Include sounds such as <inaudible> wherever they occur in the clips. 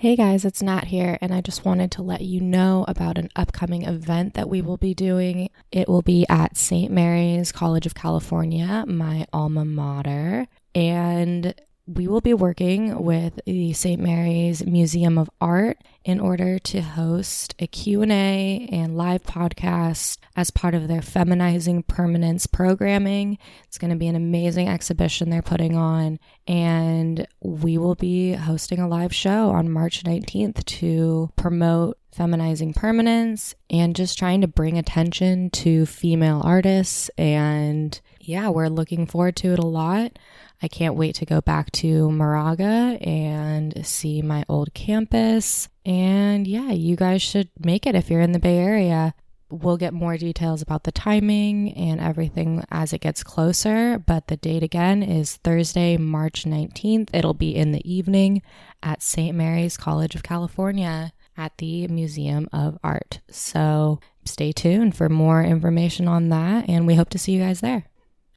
Hey guys, it's Nat here, and I just wanted to let you know about an upcoming event that we will be doing. It will be at St. Mary's College of California, my alma mater, and we will be working with the St. Mary's Museum of Art in order to host a Q&A and live podcast as part of their Feminizing Permanence programming. It's going to be an amazing exhibition they're putting on and we will be hosting a live show on March 19th to promote feminizing permanence and just trying to bring attention to female artists and yeah, we're looking forward to it a lot. I can't wait to go back to Moraga and see my old campus. And yeah, you guys should make it if you're in the Bay Area. We'll get more details about the timing and everything as it gets closer, but the date again is Thursday, March 19th. It'll be in the evening at St. Mary's College of California at the Museum of Art. So stay tuned for more information on that, and we hope to see you guys there.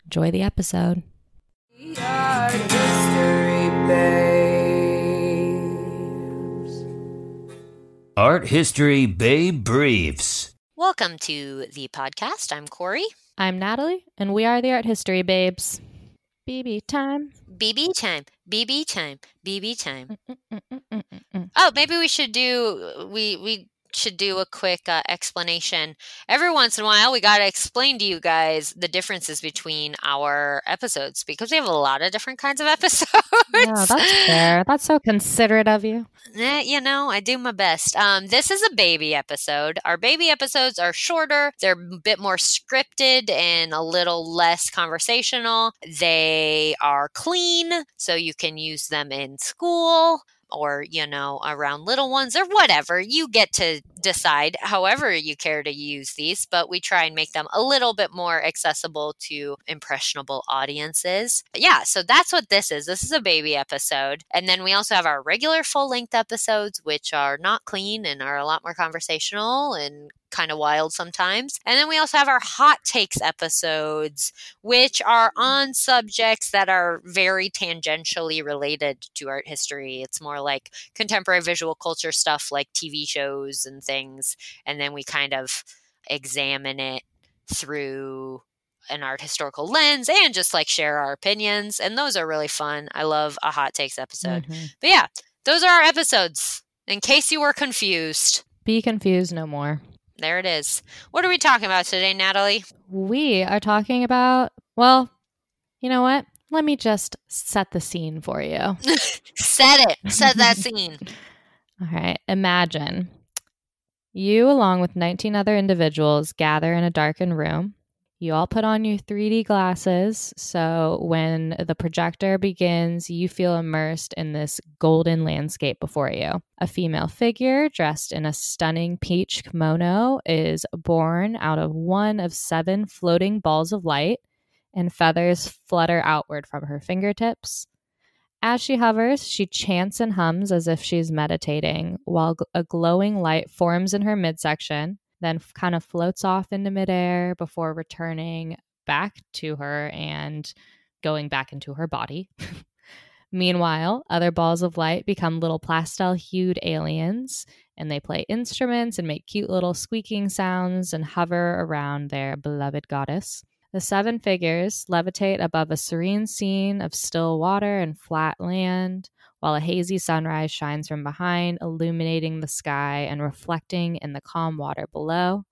Enjoy the episode. Art History Babes. Babe Briefs. Welcome to the podcast. I'm Corey. I'm Natalie, and we are the Art History Babes. BB time. BB time. BB time. BB time. oh, maybe we should do we we should do a quick uh, explanation. Every once in a while, we got to explain to you guys the differences between our episodes because we have a lot of different kinds of episodes. <laughs> Yeah, that's fair. That's so considerate of you. Eh, you know, I do my best. Um, this is a baby episode. Our baby episodes are shorter, they're a bit more scripted and a little less conversational. They are clean, so you can use them in school or, you know, around little ones or whatever. You get to decide however you care to use these, but we try and make them a little bit more accessible to impressionable audiences. Yeah, so that's what this is. This is a baby episode. And then we also have our regular full length episodes, which are not clean and are a lot more conversational and kind of wild sometimes. And then we also have our hot takes episodes, which are on subjects that are very tangentially related to art history. It's more like contemporary visual culture stuff like TV shows and things. And then we kind of examine it through an art historical lens and just like share our opinions. And those are really fun. I love a hot takes episode. Mm-hmm. But yeah, those are our episodes. In case you were confused, be confused no more. There it is. What are we talking about today, Natalie? We are talking about, well, you know what? Let me just set the scene for you. <laughs> set it. Set that <laughs> scene. All right. Imagine you, along with 19 other individuals, gather in a darkened room. You all put on your 3D glasses. So when the projector begins, you feel immersed in this golden landscape before you. A female figure dressed in a stunning peach kimono is born out of one of seven floating balls of light, and feathers flutter outward from her fingertips. As she hovers, she chants and hums as if she's meditating, while a glowing light forms in her midsection then kind of floats off into midair before returning back to her and going back into her body. <laughs> Meanwhile, other balls of light become little pastel hued aliens and they play instruments and make cute little squeaking sounds and hover around their beloved goddess. The seven figures levitate above a serene scene of still water and flat land, while a hazy sunrise shines from behind, illuminating the sky and reflecting in the calm water below.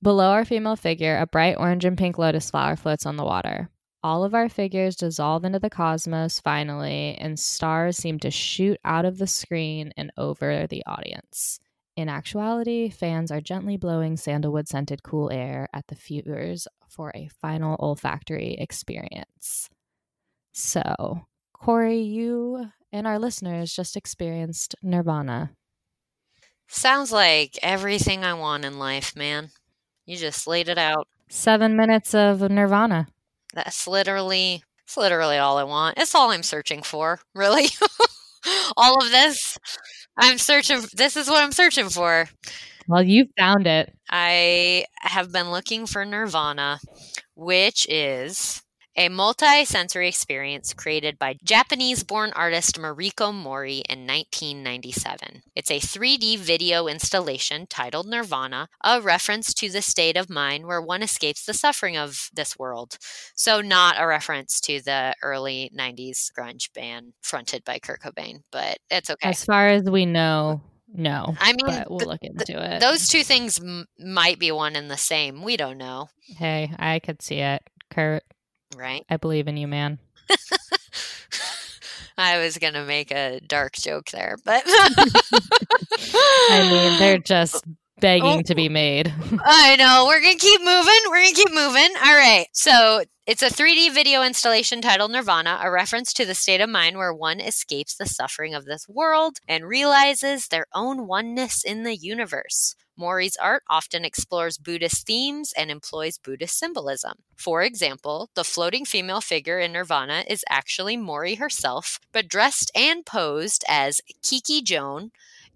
Below our female figure, a bright orange and pink lotus flower floats on the water. All of our figures dissolve into the cosmos finally, and stars seem to shoot out of the screen and over the audience. In actuality, fans are gently blowing sandalwood scented cool air at the viewers for a final olfactory experience. So, Corey, you and our listeners just experienced Nirvana. Sounds like everything I want in life, man. You just laid it out. Seven minutes of Nirvana. That's literally, it's literally all I want. It's all I'm searching for, <laughs> really. all of this, I'm searching. This is what I'm searching for. Well, you found it. I have been looking for Nirvana, which is a multi sensory experience created by Japanese born artist Mariko Mori in 1997. It's a 3D video installation titled Nirvana, a reference to the state of mind where one escapes the suffering of this world. So, not a reference to the early 90s grunge band fronted by Kurt Cobain, but it's okay. As far as we know, no. I mean, but we'll th- look into it. Those two things m- might be one and the same. We don't know, hey, I could see it. Kurt, right? I believe in you, man. <laughs> I was going to make a dark joke there, but <laughs> I mean, they're <laughs> just begging Oh. to be oh. made. <laughs> I know. We're going to keep moving. We're going to keep moving. All right. So it's a 3D video installation titled Nirvana, a reference to the state of mind where one escapes the suffering of this world and realizes their own oneness in the universe. Mori's art often explores Buddhist themes and employs Buddhist symbolism. For example, the floating female figure in Nirvana is actually Mori herself, but dressed and posed as Kiki Joan,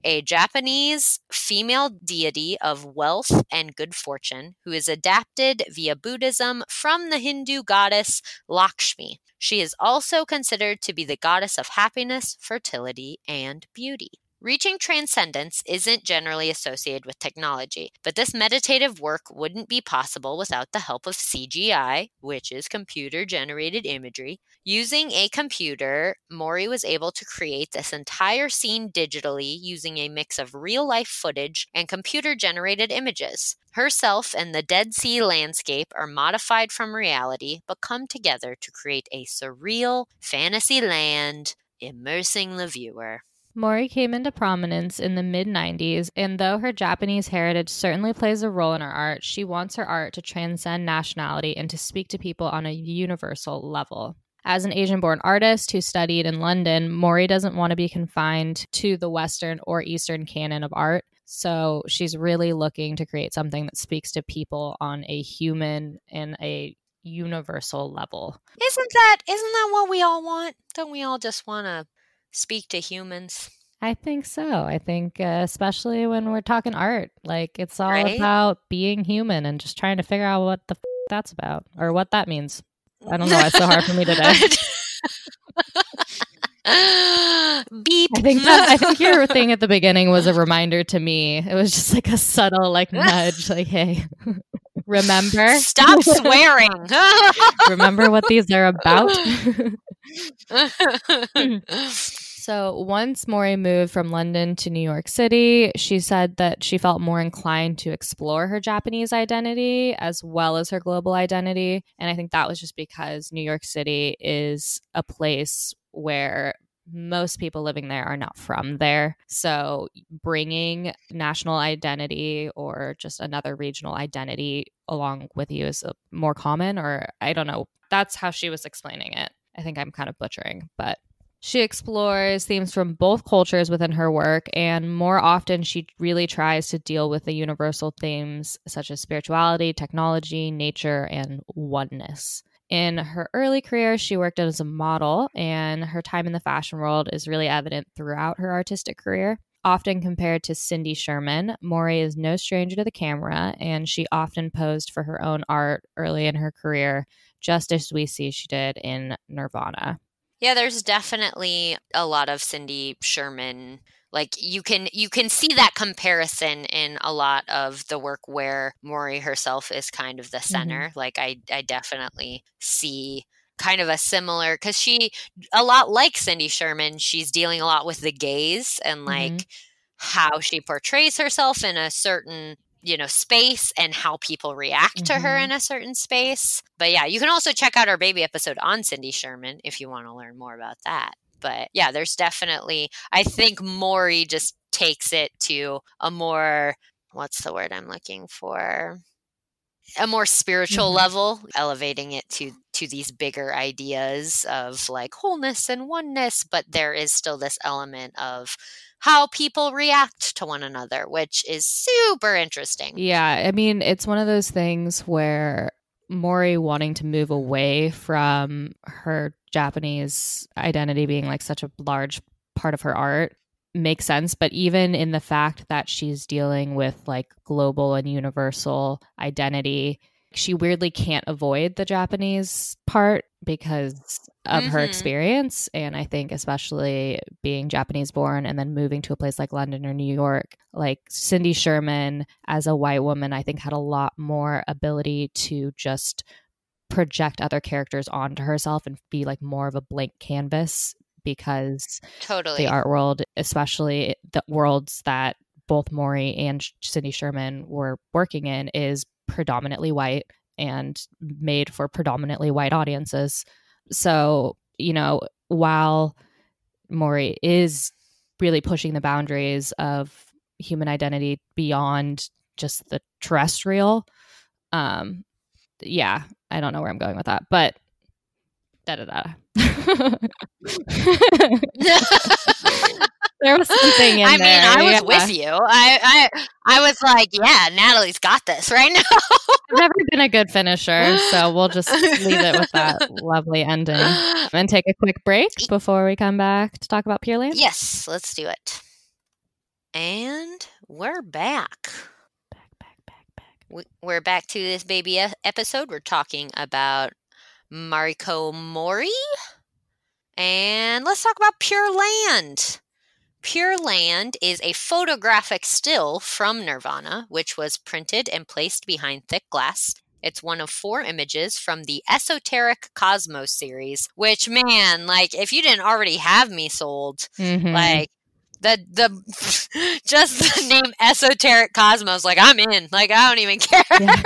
a Japanese female deity of wealth and good fortune who is adapted via Buddhism from the Hindu goddess Lakshmi. She is also considered to be the goddess of happiness, fertility, and beauty. Reaching transcendence isn't generally associated with technology, but this meditative work wouldn't be possible without the help of CGI, which is computer generated imagery. Using a computer, Mori was able to create this entire scene digitally using a mix of real life footage and computer generated images. Herself and the Dead Sea landscape are modified from reality but come together to create a surreal fantasy land, immersing the viewer. Mori came into prominence in the mid 90s, and though her Japanese heritage certainly plays a role in her art, she wants her art to transcend nationality and to speak to people on a universal level. As an Asian born artist who studied in London, Mori doesn't want to be confined to the Western or Eastern canon of art. So she's really looking to create something that speaks to people on a human and a universal level. Isn't that isn't that what we all want? Don't we all just want to speak to humans? I think so. I think, uh, especially when we're talking art, like it's all Right? about being human and just trying to figure out what the f- that's about or what that means. I don't know why it's so hard for me today. <laughs> Beep. I think that, I think your thing at the beginning was a reminder to me. It was just like a subtle like nudge, like, hey, <laughs> remember? Stop swearing. <laughs> remember what these are about? So once Mori moved from London to New York City, she said that she felt more inclined to explore her Japanese identity as well as her global identity. And I think that was just because New York City is a place where most people living there are not from there. So bringing national identity or just another regional identity along with you is uh, more common, or I don't know. That's how she was explaining it. I think I'm kind of butchering, but she explores themes from both cultures within her work, and more often, she really tries to deal with the universal themes such as spirituality, technology, nature, and oneness. In her early career, she worked as a model, and her time in the fashion world is really evident throughout her artistic career. Often compared to Cindy Sherman, Mori is no stranger to the camera, and she often posed for her own art early in her career, just as we see she did in Nirvana. Yeah, there's definitely a lot of Cindy Sherman. Like you can you can see that comparison in a lot of the work where Mori herself is kind of the mm-hmm. center. Like I I definitely see kind of a similar because she a lot like Cindy Sherman, she's dealing a lot with the gaze and mm-hmm. like how she portrays herself in a certain you know space and how people react to her Mhm. in a certain space. But yeah you can also check out our baby episode on cindy sherman if you want to learn more about that. But yeah there's definitely i think mori just takes it to a more what's the word i'm looking for a more spiritual Mhm. level elevating it to to these bigger ideas of like wholeness and oneness but there is still this element of how people react to one another which is super interesting Yeah, I mean, it's one of those things where Mori wanting to move away from her Japanese identity being like such a large part of her art makes sense. But even in the fact that she's dealing with like global and universal identity, she weirdly can't avoid the Japanese part because of her Mhm. experience. And I think, especially being Japanese born and then moving to a place like London or New York, like Cindy Sherman as a white woman, I think had a lot more ability to just project other characters onto herself and be like more of a blank canvas because Totally. the art world, especially the worlds that both Mori and Cindy Sherman were working in, is predominantly white and made for predominantly white audiences. So, you know, while Mori is really pushing the boundaries of human identity beyond just the terrestrial, um, yeah, I don't know where I'm going with that, but da da da. <laughs> there was something in I mean, there. I was yeah. with you. I, I I was like, yeah, Natalie's got this right now. I've never been a good finisher, so we'll just leave it with that <laughs> lovely ending and take a quick break before we come back to talk about Pure Land. yes, let's do it. And we're back. Back, back, back, back. We- We're back to this baby episode. We're talking about Mariko Mori. And let's talk about Pure Land. Pure Land is a photographic still from Nirvana, which was printed and placed behind thick glass. It's one of four images from the Esoteric Cosmos series, which, man, like, if you didn't already have me sold, Mhm. like, the the <laughs> just the name esoteric cosmos like i'm in. Like i don't even <laughs> care. Yeah.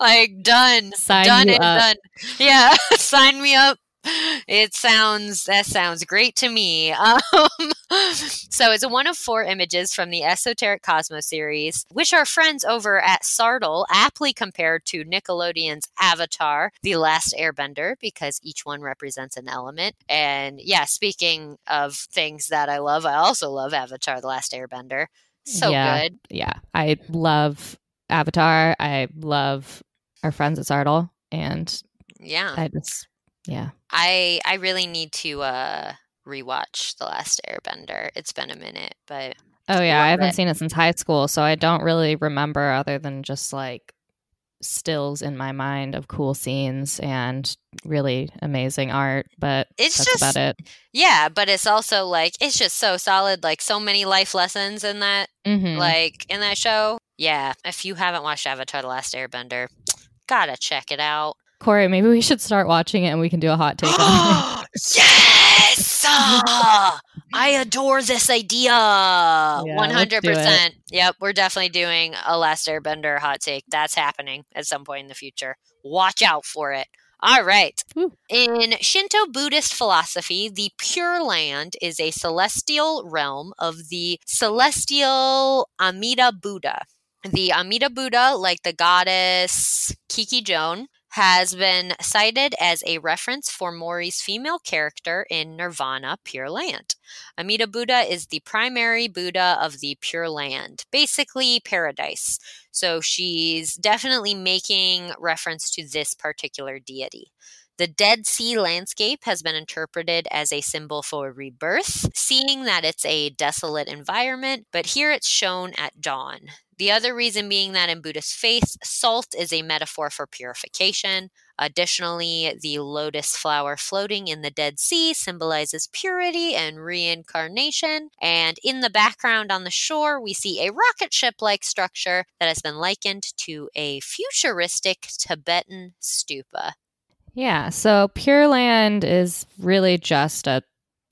like done. Sign done and up. done. Yeah <laughs> sign me up it sounds that sounds great to me. <laughs> Um, so it's a one of four images from the esoteric cosmos series which our friends over at Sartle aptly compared to nickelodeon's avatar the last airbender because each one represents an element. And yeah speaking of things that i love i also love avatar the last airbender. So Yeah. good. yeah, I love Avatar. I love our friends at Sartle, and yeah. I just, yeah, I I really need to uh rewatch The Last Airbender. It's been a minute, but Oh yeah, I haven't it. seen it since high school, so I don't really remember other than just like stills in my mind of cool scenes and really amazing art, but It's that's just- about it. yeah, but it's also like it's just so solid, like so many life lessons in that Mhm. like in that show. Yeah, if you haven't watched Avatar The Last Airbender, gotta check it out. Corey, maybe we should start watching it and we can do a hot take on it. <gasps> yes! I adore this idea. let's do it. 100%. Yep, we're definitely doing a Last Airbender hot take. That's happening at some point in the future. Watch out for it. All right. Woo. In Shinto Buddhist philosophy, the Pure Land is a celestial realm of the celestial Amida Buddha. The Amida Buddha, like the goddess Kiki Joan, has been cited as a reference for Mori's female character in Nirvana Pure Land. Amida Buddha is the primary Buddha of the Pure Land, basically paradise. So she's definitely making reference to this particular deity. The Dead Sea landscape has been interpreted as a symbol for rebirth, seeing that it's a desolate environment, but here it's shown at dawn. The other reason being that in Buddhist faith, salt is a metaphor for purification. Additionally, the lotus flower floating in the Dead Sea symbolizes purity and reincarnation. And in the background on the shore, we see a rocket ship like structure that has been likened to a futuristic Tibetan stupa. Yeah, so Pure Land is really just a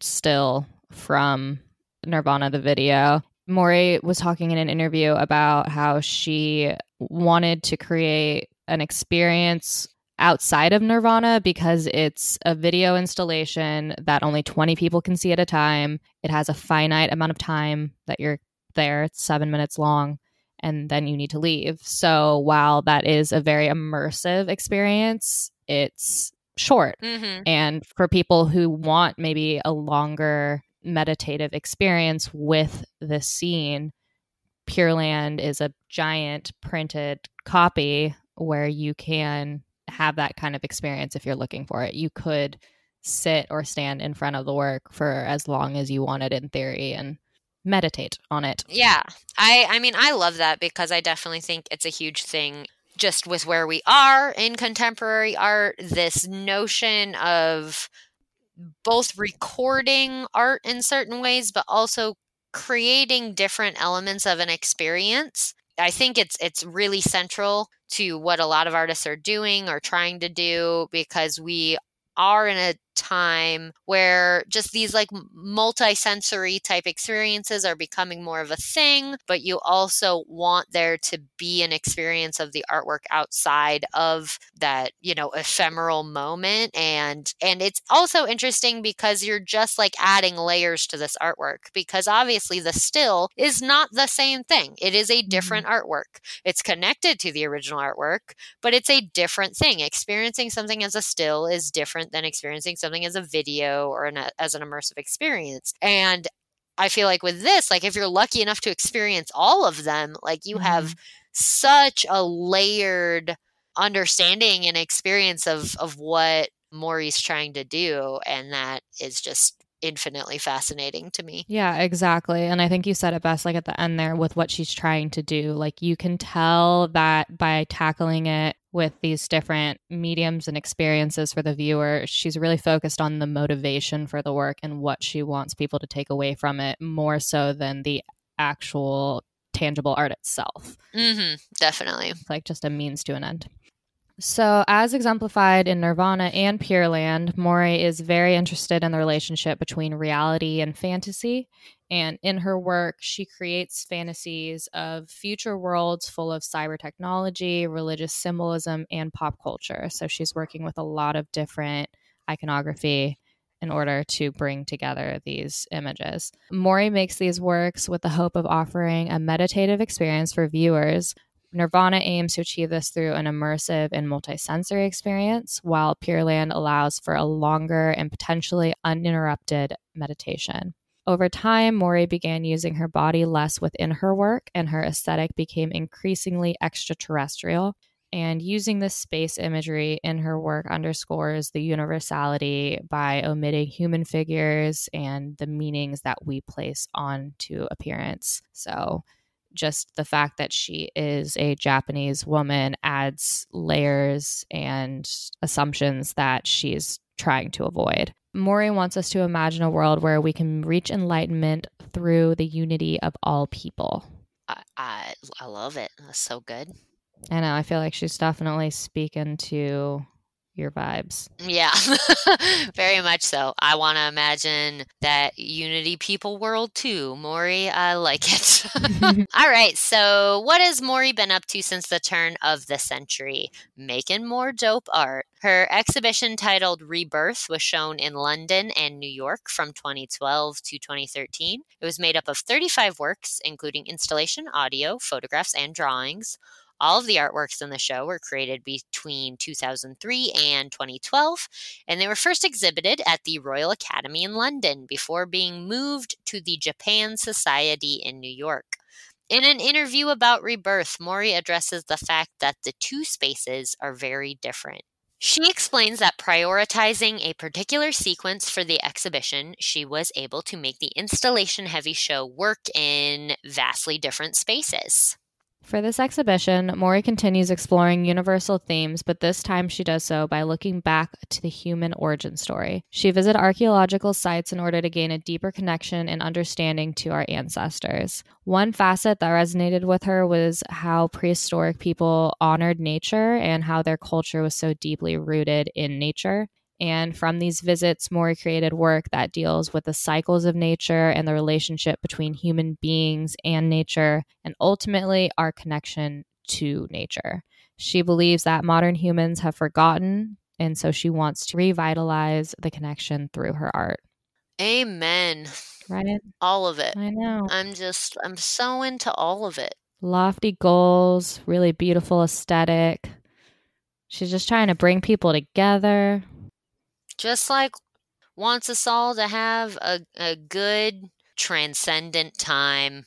still from Nirvana the video. Mori was talking in an interview about how she wanted to create an experience outside of Nirvana because it's a video installation that only 20 people can see at a time. It has a finite amount of time that you're there, it's seven minutes long, and then you need to leave. So while that is a very immersive experience, it's short. Mm-hmm. And for people who want maybe a longer meditative experience with this scene, Pure Land is a giant printed copy where you can have that kind of experience if you're looking for it. You could sit or stand in front of the work for as long as you wanted in theory and meditate on it. Yeah. I I mean I love that because I definitely think it's a huge thing just with where we are in contemporary art, this notion of both recording art in certain ways, but also creating different elements of an experience. I think it's it's really central to what a lot of artists are doing or trying to do because we are in a time where just these like multi-sensory type experiences are becoming more of a thing but you also want there to be an experience of the artwork outside of that you know ephemeral moment and and it's also interesting because you're just like adding layers to this artwork because obviously the still is not the same thing. It is a different mm-hmm. artwork. It's connected to the original artwork but it's a different thing. Experiencing something as a still is different than experiencing something something as a video or an, as an immersive experience. And I feel like with this, like if you're lucky enough to experience all of them, like you mm-hmm. have such a layered understanding and experience of of what Mori's trying to do and that is just infinitely fascinating to me. Yeah, exactly. And I think you said it best like at the end there with what she's trying to do. Like you can tell that by tackling it with these different mediums and experiences for the viewer, she's really focused on the motivation for the work and what she wants people to take away from it more so than the actual tangible art itself. Mm-hmm, definitely. It's like just a means to an end. So, as exemplified in Nirvana and Pure Land, Mori is very interested in the relationship between reality and fantasy. And in her work, she creates fantasies of future worlds full of cyber technology, religious symbolism, and pop culture. So, she's working with a lot of different iconography in order to bring together these images. Mori makes these works with the hope of offering a meditative experience for viewers Nirvana aims to achieve this through an immersive and multisensory experience, while Pure Land allows for a longer and potentially uninterrupted meditation. Over time, Mori began using her body less within her work, and her aesthetic became increasingly extraterrestrial. And using this space imagery in her work underscores the universality by omitting human figures and the meanings that we place onto appearance. So, just the fact that she is a Japanese woman adds layers and assumptions that she's trying to avoid. Mori wants us to imagine a world where we can reach enlightenment through the unity of all people. I, I, I love it. That's so good. I know. I feel like she's definitely speaking to your vibes. Yeah, <laughs> very much so. I want to imagine that Unity people world too. Mori, I like it. <laughs> <laughs> All right, so what has Mori been up to since the turn of the century? Making more dope art. Her exhibition titled Rebirth was shown in London and New York from 2012 to 2013. It was made up of 35 works, including installation, audio, photographs, and drawings. All of the artworks in the show were created between 2003 and 2012, and they were first exhibited at the Royal Academy in London before being moved to the Japan Society in New York. In an interview about Rebirth, Mori addresses the fact that the two spaces are very different. She explains that prioritizing a particular sequence for the exhibition, she was able to make the installation heavy show work in vastly different spaces. For this exhibition, Mori continues exploring universal themes, but this time she does so by looking back to the human origin story. She visits archaeological sites in order to gain a deeper connection and understanding to our ancestors. One facet that resonated with her was how prehistoric people honored nature and how their culture was so deeply rooted in nature. And from these visits, Mori created work that deals with the cycles of nature and the relationship between human beings and nature, and ultimately our connection to nature. She believes that modern humans have forgotten, and so she wants to revitalize the connection through her art. Amen. Right? All of it. I know. I'm just, I'm so into all of it. Lofty goals, really beautiful aesthetic. She's just trying to bring people together just like wants us all to have a, a good transcendent time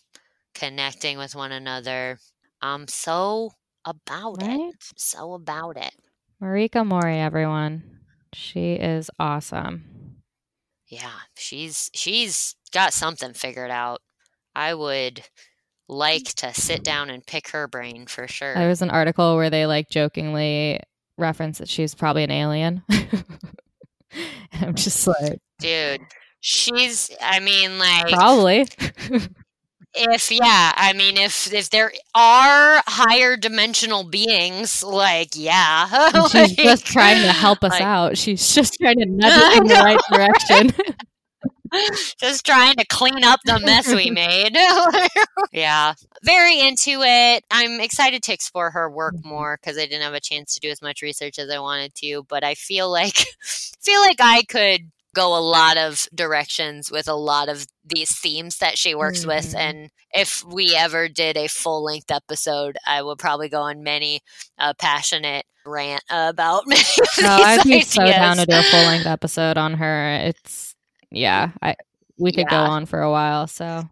connecting with one another. I'm so about right? it. So about it. Mariko Mori, everyone. She is awesome. Yeah, she's she's got something figured out. I would like to sit down and pick her brain for sure. There was an article where they like jokingly reference that she's probably an alien. <laughs> <laughs> I'm just like, dude, she's. I mean, like probably. if yeah, I mean, if if there are higher dimensional beings, like yeah, <laughs> she's just trying to help us like, out. She's just trying to <laughs> nudge it in the right direction. <laughs> just trying to clean up the mess we <laughs> made. <laughs> yeah, very into it. I'm excited to explore her work mm-hmm. more because I didn't have a chance to do as much research as I wanted to. But I feel like feel like I could go a lot of directions with a lot of these themes that she works mm-hmm. with and if we ever did a full length episode i would probably go on many uh, passionate rant about many no, i'd be so down to do a full length episode on her it's yeah, mm. I we could yeah. go on for a while. So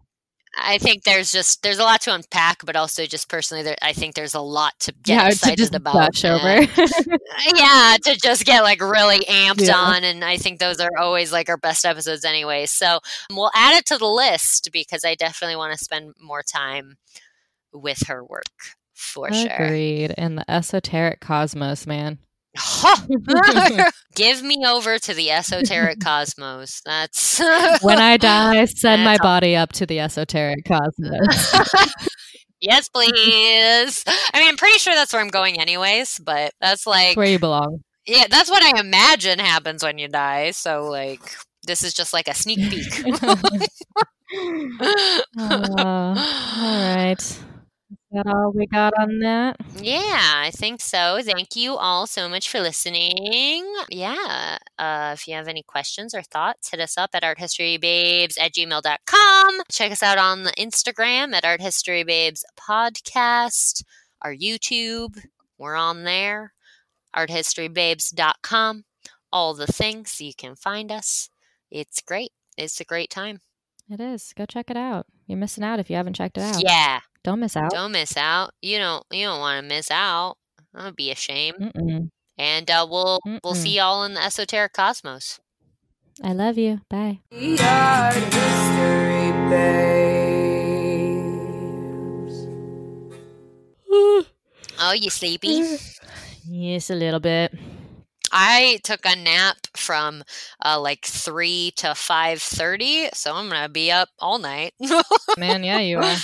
I think there's just there's a lot to unpack, but also just personally, there, I think there's a lot to get yeah, excited about. over. <laughs> yeah, to just get like really amped yeah. on, and I think those are always like our best episodes anyway. So we'll add it to the list because I definitely want to spend more time with her work for Agreed. sure. Agreed. And the esoteric cosmos, man. <laughs> Give me over to the esoteric <laughs> cosmos. That's when I die, send my body up to the esoteric cosmos. <laughs> yes, please. I mean, I'm pretty sure that's where I'm going, anyways. But that's like where you belong. Yeah, that's what I imagine happens when you die. So, like, this is just like a sneak peek. uh, all right that all we got on that? Yeah, I think so. Thank you all so much for listening. Yeah. Uh, if you have any questions or thoughts, hit us up at arthistorybabes at gmail.com. Check us out on the Instagram at Art History Babes Podcast, our YouTube. We're on there. Arthistorybabes.com. All the things you can find us. It's great. It's a great time. It is. Go check it out. You're missing out if you haven't checked it out. Yeah. Don't miss out. Don't miss out. You don't. You don't want to miss out. That would be a shame. Mm-mm. And uh, we'll Mm-mm. we'll see y'all in the esoteric cosmos. I love you. Bye. oh, you sleepy? <sighs> yes, a little bit. I took a nap from uh, like three to five thirty, so I'm gonna be up all night. <laughs> Man, yeah, you are.